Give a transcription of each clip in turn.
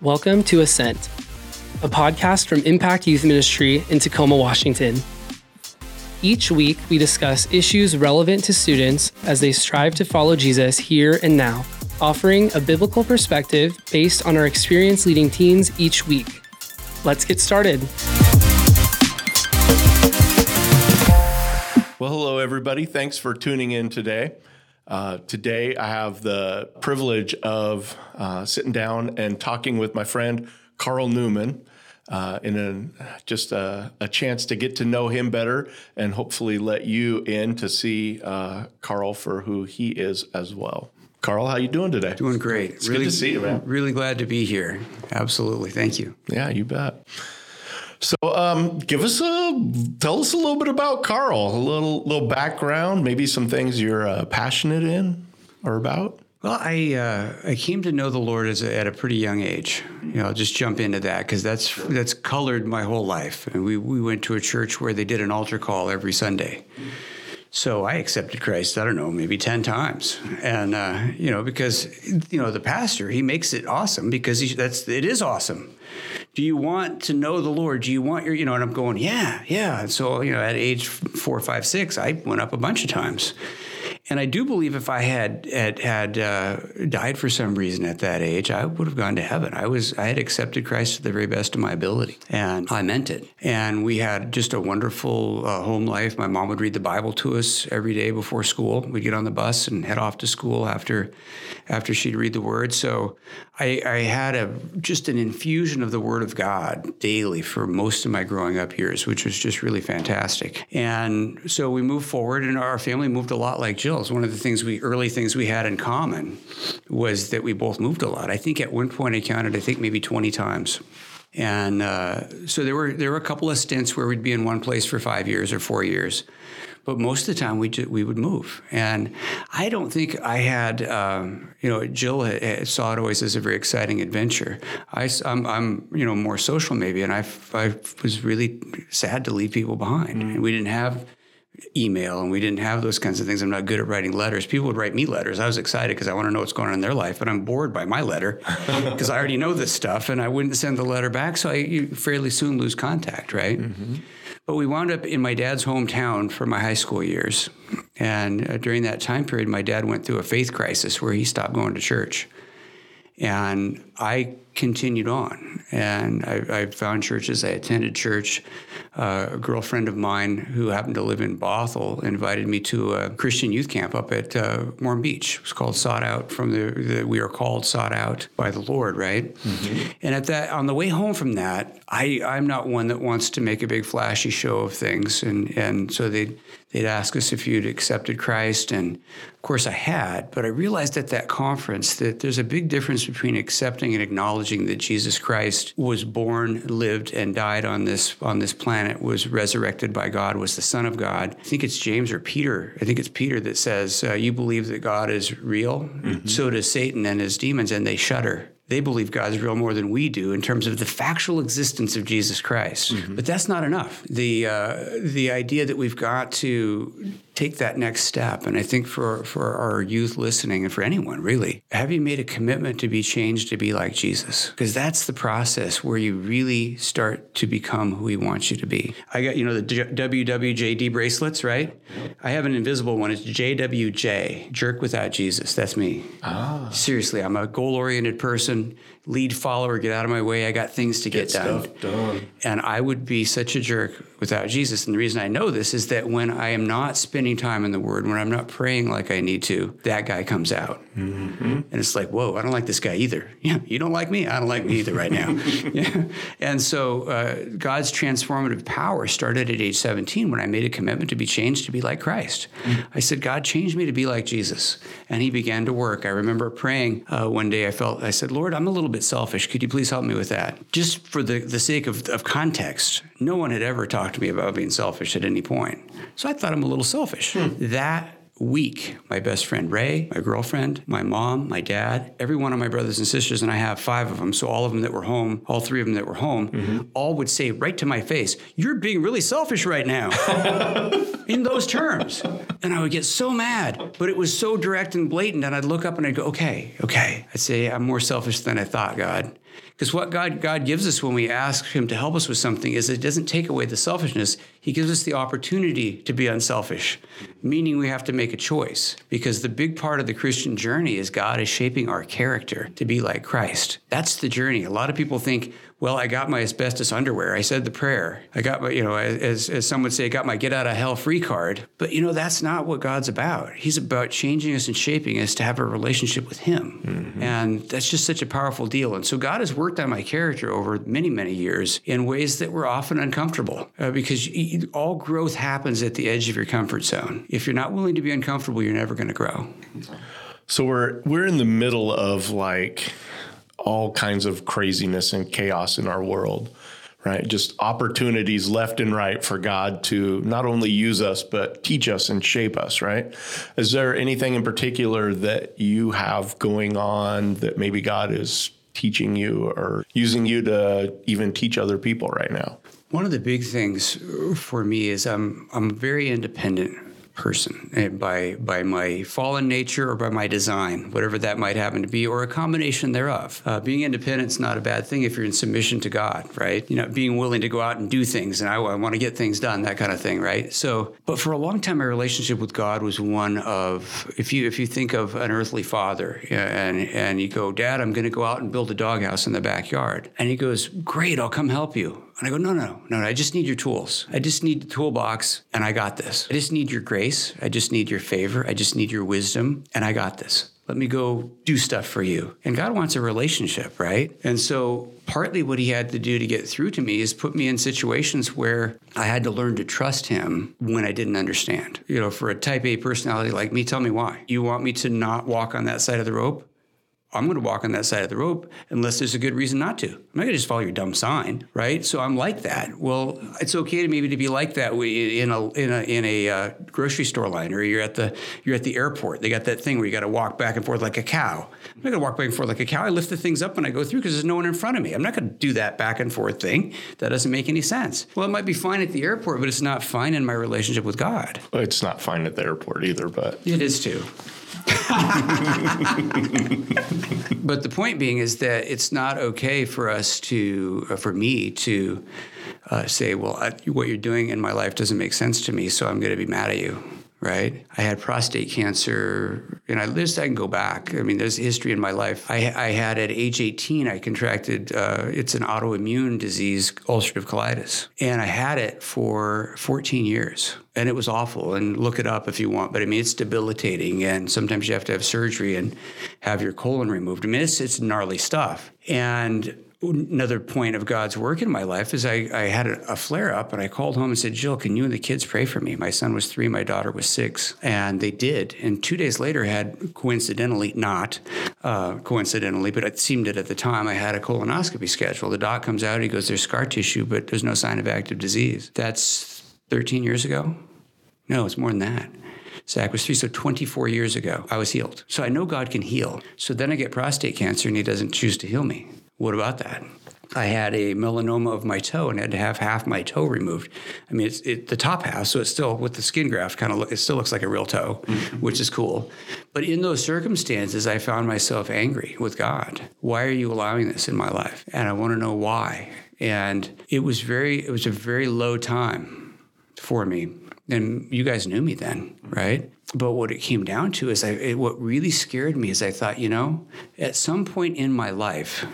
Welcome to Ascent, a podcast from Impact Youth Ministry in Tacoma, Washington. Each week, we discuss issues relevant to students as they strive to follow Jesus here and now, offering a biblical perspective based on our experience leading teens each week. Let's get started. Well, hello, everybody. Thanks for tuning in today. Uh, today, I have the privilege of uh, sitting down and talking with my friend Karl Newman uh, in a, just a, a, chance to get to know him better and hopefully let you in to see uh, Karl for who he is as well. Karl, how you doing today? Doing great. It's really, good to see you, man. Really glad to be here. Absolutely. Thank you. Yeah, you bet. So, um, give us a tell us a little bit about Karl, a little little background, maybe some things you're uh, passionate in or about. Well, I uh, I came to know the Lord as a, at a pretty young age. You know, I'll just jump into that because that's that's colored my whole life. And we we went to a church where they did an altar call every Sunday. So I accepted Christ, I don't know, maybe 10 times. And, uh, you know, because, you know, the pastor, he makes it awesome because he, that's, it is awesome. Do you want to know the Lord? Do you want your, you know, and I'm going, yeah, yeah. And so, you know, at age four, five, six, I went up a bunch of times. And I do believe if I had had, had uh, died for some reason at that age, I would have gone to heaven. I was I had accepted Christ to the very best of my ability, and I meant it. And we had just a wonderful uh, home life. My mom would read the Bible to us every day before school. We'd get on the bus and head off to school after after she'd read the Word. So I, I had a just an infusion of the Word of God daily for most of my growing up years, which was just really fantastic. And so we moved forward, and our family moved a lot like Jill's. one of the things we early things we had in common was that we both moved a lot. I think at one point I counted, I think maybe 20 times. And uh, so there were there were a couple of stints where we'd be in one place for five years or four years, but most of the time we ju- we would move. And I don't think I had um, you know Jill had, had saw it always as a very exciting adventure. I, am I'm, I'm you know more social maybe, and I I was really sad to leave people behind, mm-hmm. and we didn't have email and we didn't have those kinds of things. I'm not good at writing letters. People would write me letters. I was excited because I want to know what's going on in their life, but I'm bored by my letter because I already know this stuff and I wouldn't send the letter back. So I fairly soon lose contact, right? Mm-hmm. But we wound up in my dad's hometown for my high school years. And uh, during that time period, my dad went through a faith crisis where he stopped going to church. And I continued on. And I, I found churches. I attended church. Uh, a girlfriend of mine who happened to live in Bothell invited me to a Christian youth camp up at uh, Warm Beach. It was called Sought Out from the, the, we are called Sought Out by the Lord, right? Mm-hmm. And at that, on the way home from that, I, I'm not one that wants to make a big flashy show of things. And, and so they they'd ask us if you'd accepted Christ. And of course I had, but I realized at that conference that there's a big difference between accepting and acknowledging acknowledging that Jesus Christ was born, lived, and died on this on this planet, was resurrected by God, was the Son of God. I think it's James or Peter. I think it's Peter that says, uh, "You believe that God is real, mm-hmm. so does Satan and his demons, and they shudder." they believe God's real more than we do in terms of the factual existence of Jesus Christ. Mm-hmm. But that's not enough. The uh, the idea that we've got to take that next step, and I think for for our youth listening and for anyone really, have you made a commitment to be changed to be like Jesus? Because that's the process where you really start to become who He wants you to be. I got you know the WWJD bracelets, right? I have an invisible one. It's JWJ, jerk without Jesus. That's me. Ah. Seriously, I'm a goal oriented person lead follower, get out of my way. I got things to get, get done. done. And I would be such a jerk without Jesus. And the reason I know this is that when I am not spending time in the Word, when I'm not praying like I need to, that guy comes out. Mm-hmm. And it's like, whoa, I don't like this guy either. Yeah, you don't like me? I don't like me either right now. yeah. And so uh, God's transformative power started at age 17 when I made a commitment to be changed to be like Christ. Mm-hmm. I said, God, change me to be like Jesus. And He began to work. I remember praying uh, one day, I felt, I said, Lord, I'm a little bit selfish. Could you please help me with that? Just for the, the sake of, of context, no one had ever talked to me about being selfish at any point. So I thought I'm a little selfish. Hmm. That week, my best friend Ray, my girlfriend, my mom, my dad, every one of my brothers and sisters, and I have five of them. So all of them that were home, all three of them that were home, mm-hmm. all would say right to my face, You're being really selfish right now. in those terms. And I would get so mad, but it was so direct and blatant. And I'd look up and I'd go, Okay, okay. I'd say, I'm more selfish than I thought, God. Because what God, God gives us when we ask Him to help us with something is it doesn't take away the selfishness. He gives us the opportunity to be unselfish, meaning we have to make a choice. Because the big part of the Christian journey is God is shaping our character to be like Christ. That's the journey. A lot of people think, well, I got my asbestos underwear. I said the prayer. I got my, you know, as, as some would say, I got my get out of hell free card. But, you know, that's not what God's about. He's about changing us and shaping us to have a relationship with Him. Mm-hmm. And that's just such a powerful deal. And so God has worked on my character over many, many years in ways that were often uncomfortable uh, because all growth happens at the edge of your comfort zone. If you're not willing to be uncomfortable, you're never going to grow. So we're we're in the middle of like all kinds of craziness and chaos in our world, right? Just opportunities left and right for God to not only use us, but teach us and shape us, right? Is there anything in particular that you have going on that maybe God is teaching you or using you to even teach other people right now? One of the big things for me is I'm I'm very independent person eh, by by my fallen nature or by my design, whatever that might happen to be, or a combination thereof. Uh, being independent is not a bad thing if you're in submission to God, right? You know, being willing to go out and do things, and I, I want to get things done, that kind of thing, right? So, but for a long time, my relationship with God was one of if you if you think of an earthly father and and you go, Dad, I'm going to go out and build a doghouse in the backyard, and he goes, Great, I'll come help you. And I go, no, no, no, no, I just need your tools. I just need the toolbox and I got this. I just need your grace. I just need your favor. I just need your wisdom and I got this. Let me go do stuff for you. And God wants a relationship, right? And so partly what he had to do to get through to me is put me in situations where I had to learn to trust him when I didn't understand. You know, for a type A personality like me, tell me why. You want me to not walk on that side of the rope? I'm going to walk on that side of the rope unless there's a good reason not to. I'm not going to just follow your dumb sign, right? So I'm like that. Well, it's okay to maybe to be like that in a in a in a uh, grocery store line, or you're at the you're at the airport. They got that thing where you got to walk back and forth like a cow. I'm not going to walk back and forth like a cow. I lift the things up when I go through because there's no one in front of me. I'm not going to do that back and forth thing. That doesn't make any sense. Well, it might be fine at the airport, but it's not fine in my relationship with God. Well, it's not fine at the airport either, but it is too. But the point being is that it's not okay for us to, uh, for me to uh, say, well, I, what you're doing in my life doesn't make sense to me, so I'm going to be mad at you right? I had prostate cancer, and I this I can go back. I mean, there's history in my life. I, I had at age 18, I contracted. Uh, it's an autoimmune disease, ulcerative colitis, and I had it for 14 years, and it was awful. And look it up if you want, but I mean, it's debilitating, and sometimes you have to have surgery and have your colon removed. I mean, it's it's gnarly stuff, and another point of God's work in my life is I, I had a, a, flare up and I called home and said, Jill, can you and the kids pray for me? My son was three, my daughter was six. And they did. And two days later, had coincidentally, not uh, coincidentally, but it seemed it at the time, I had a colonoscopy scheduled. The doc comes out, he goes, There's scar tissue, but there's no sign of active disease. That's 13 years ago? No, it's more than that. Zach was three, so 24 years ago, I was healed. So I know God can heal. So then I get prostate cancer and he doesn't choose to heal me. What about that? I had a melanoma of my toe and had to have half my toe removed. I mean, it's it, the top half, so it's still with the skin graft, kind of look, it still looks like a real toe, mm-hmm. which is cool. But in those circumstances, I found myself angry with God. Why are you allowing this in my life? And I want to know why. And it was very, it was a very low time for me. And you guys knew me then, right? But what it came down to is I, it, what really scared me is I thought, you know, at some point in my life,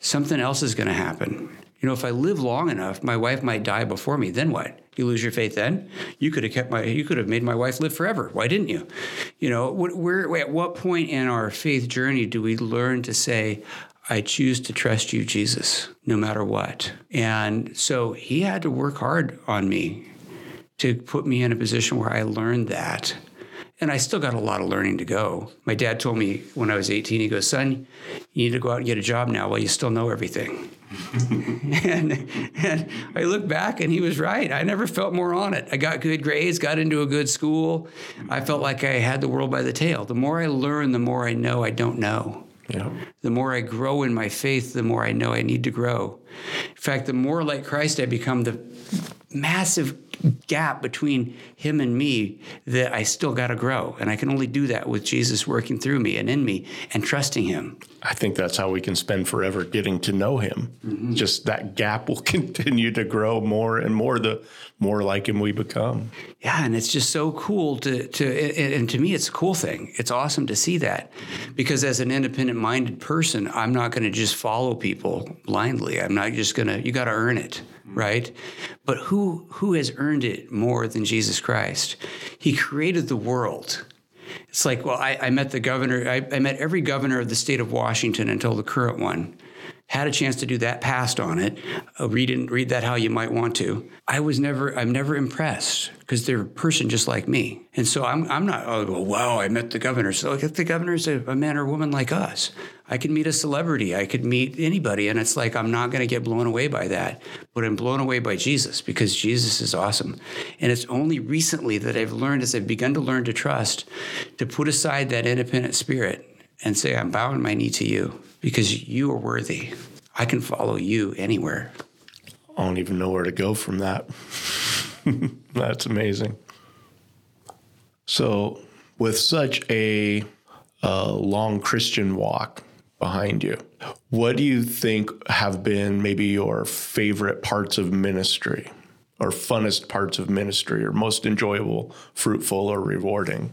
something else is going to happen. You know, if I live long enough, my wife might die before me. Then what? You lose your faith then? You could have kept my, you could have made my wife live forever. Why didn't you? You know, where, at what point in our faith journey do we learn to say, I choose to trust you, Jesus, no matter what? And so he had to work hard on me to put me in a position where I learned that And I still got a lot of learning to go. My dad told me when I was 18, he goes, Son, you need to go out and get a job now while you still know everything. and, and I look back and he was right. I never felt more on it. I got good grades, got into a good school. I felt like I had the world by the tail. The more I learn, the more I know I don't know. Yeah. The more I grow in my faith, the more I know I need to grow. In fact, the more like Christ I become, the massive gap between him and me that I still got to grow. And I can only do that with Jesus working through me and in me and trusting him. I think that's how we can spend forever getting to know him. Mm-hmm. Just that gap will continue to grow more and more the more like him we become. Yeah, and it's just so cool to to and to me it's a cool thing. It's awesome to see that. Because as an independent minded person, I'm not going to just follow people blindly. I'm not just going to you got to earn it right? But who who has earned it more than Jesus Christ? He created the world. It's like, well, I, I met the governor, I, I met every governor of the state of Washington until the current one had a chance to do that, passed on it. Uh, read read that how you might want to. I was never, I'm never impressed because they're a person just like me, and so I'm, I'm not. Oh, well, wow! I met the governor. So if the governor's a, a man or woman like us, I could meet a celebrity. I could meet anybody, and it's like I'm not going to get blown away by that, but I'm blown away by Jesus because Jesus is awesome. And it's only recently that I've learned, as I've begun to learn to trust, to put aside that independent spirit and say, I'm bowing my knee to you because you are worthy. I can follow you anywhere. I don't even know where to go from that. That's amazing. So, with such a, a long Christian walk behind you, what do you think have been maybe your favorite parts of ministry or funnest parts of ministry or most enjoyable, fruitful, or rewarding?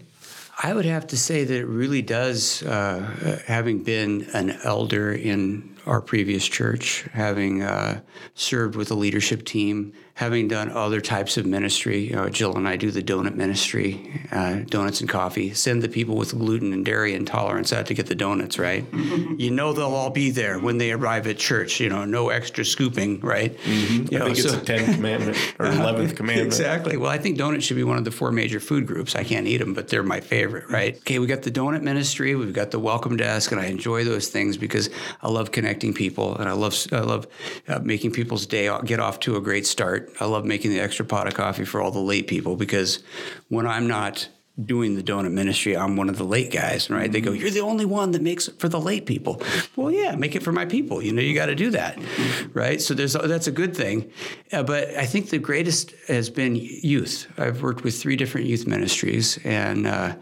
I would have to say that it really does, uh, having been an elder in our previous church, having uh, served with a leadership team, having done other types of ministry. You know, Jill and I do the donut ministry, uh, donuts and coffee. Send the people with gluten and dairy intolerance out to get the donuts, right? you know they'll all be there when they arrive at church. You know, no extra scooping, right? Mm-hmm. I know, think so, it's a 10th commandment or 11th commandment. Exactly. Well, I think donuts should be one of the four major food groups. I can't eat them, but they're my favorite, right? Okay, we got the donut ministry, we've got the welcome desk, and I enjoy those things because I love connecting people and I love I love uh, making people's day get off to a great start. I love making the extra pot of coffee for all the late people because when I'm not doing the donut ministry, I'm one of the late guys, right? Mm-hmm. They go, mm-hmm. You're the only one that makes it for the late people. Well, yeah, make it for my people. You know, you got to do that, right? So there's that's a good thing. Uh, but I think the greatest has been youth. I've worked with three different youth ministries, and uh,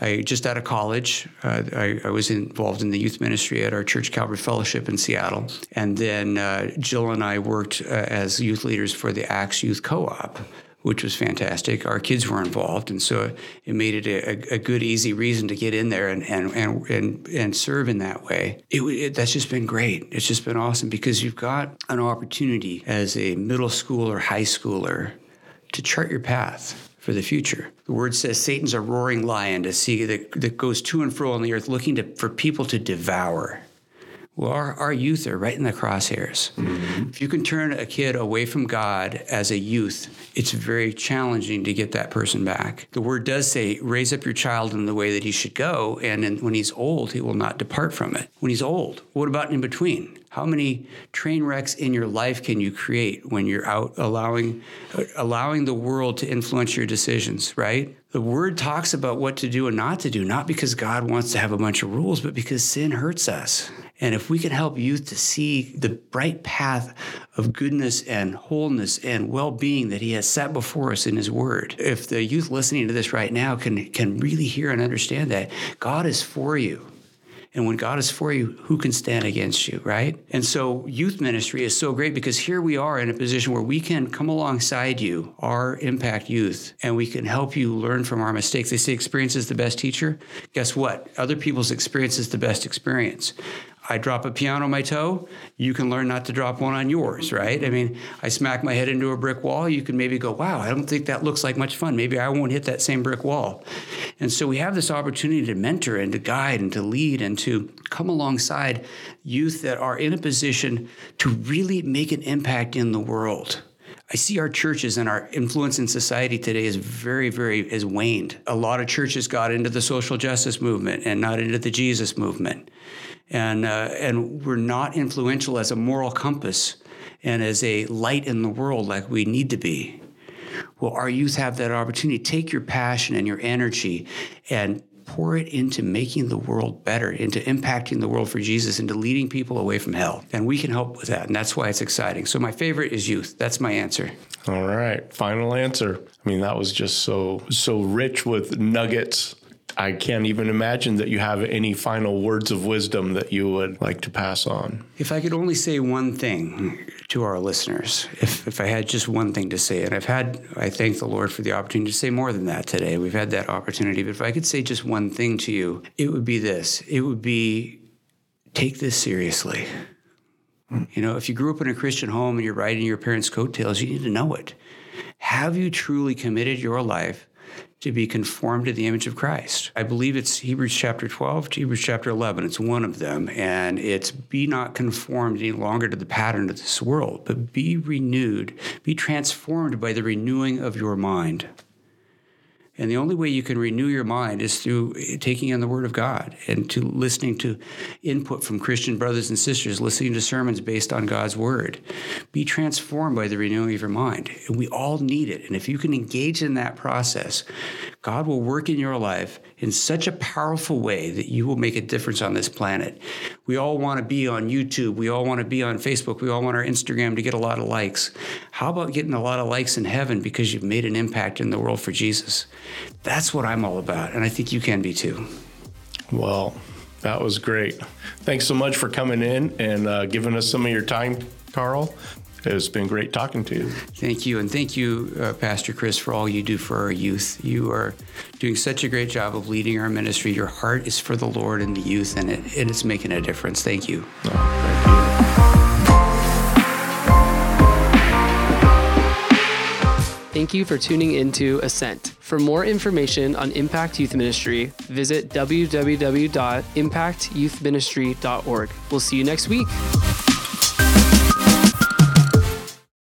I just out of college, uh, I, I, was involved in the youth ministry at our church Calvary Fellowship in Seattle, and then uh, Jill and I worked uh, as youth leaders for the Axe Youth Co-op which was fantastic. Our kids were involved, and so it made it a, a good, easy reason to get in there and and and and, and serve in that way. It, it, that's just been great. It's just been awesome because you've got an opportunity as a middle schooler, high schooler, to chart your path for the future. The word says Satan's a roaring lion to see that, that goes to and fro on the earth, looking to, for people to devour. Well, our, our youth are right in the crosshairs. Mm-hmm. If you can turn a kid away from God as a youth, it's very challenging to get that person back. The word does say, raise up your child in the way that he should go, and when he's old, he will not depart from it. When he's old, what about in between? How many train wrecks in your life can you create when you're out allowing allowing the world to influence your decisions, right? The word talks about what to do and not to do, not because God wants to have a bunch of rules, but because sin hurts us. And if we can help youth to see the bright path of goodness and wholeness and well-being that he has set before us in his word, if the youth listening to this right now can can really hear and understand that God is for you. And when God is for you, who can stand against you, right? And so youth ministry is so great because here we are in a position where we can come alongside you, our impact youth, and we can help you learn from our mistakes. They say experience is the best teacher. Guess what? Other people's experience is the best experience. I drop a piano on my toe, you can learn not to drop one on yours, right? I mean, I smack my head into a brick wall, you can maybe go, wow, I don't think that looks like much fun. Maybe I won't hit that same brick wall. And so we have this opportunity to mentor and to guide and to lead and to come alongside youth that are in a position to really make an impact in the world. I see our churches and our influence in society today is very, very has waned. A lot of churches got into the social justice movement and not into the Jesus movement, and uh, and we're not influential as a moral compass and as a light in the world like we need to be. Well, our youth have that opportunity. Take your passion and your energy and pour it into making the world better, into impacting the world for Jesus, into leading people away from hell. And we can help with that. And that's why it's exciting. So my favorite is youth. That's my answer. All right. Final answer. I mean, that was just so so rich with nuggets I can't even imagine that you have any final words of wisdom that you would like to pass on. If I could only say one thing to our listeners, if, if I had just one thing to say, and I've had, I thank the Lord for the opportunity to say more than that today. We've had that opportunity, but if I could say just one thing to you, it would be this it would be take this seriously. You know, if you grew up in a Christian home and you're riding your parents' coattails, you need to know it. Have you truly committed your life to be conformed to the image of Christ. I believe it's Hebrews chapter 12 to Hebrews chapter 11. It's one of them. And it's be not conformed any longer to the pattern of this world, but be renewed, be transformed by the renewing of your mind. And the only way you can renew your mind is through taking in the Word of God and to listening to input from Christian brothers and sisters, listening to sermons based on God's Word. Be transformed by the renewing of your mind. And we all need it. And if you can engage in that process, God will work in your life in such a powerful way that you will make a difference on this planet. We all want to be on YouTube. We all want to be on Facebook. We all want our Instagram to get a lot of likes. How about getting a lot of likes in heaven because you've made an impact in the world for Jesus? That's what I'm all about. And I think you can be too. Well, that was great. Thanks so much for coming in and uh, giving us some of your time, Karl. It's been great talking to you. Thank you. And thank you, uh, Pastor Chris, for all you do for our youth. You are doing such a great job of leading our ministry. Your heart is for the Lord and the youth, and, it, and it's making a difference. Thank you. Oh, thank you. Thank you for tuning into Ascent. For more information on Impact Youth Ministry, visit www.impactyouthministry.org. We'll see you next week.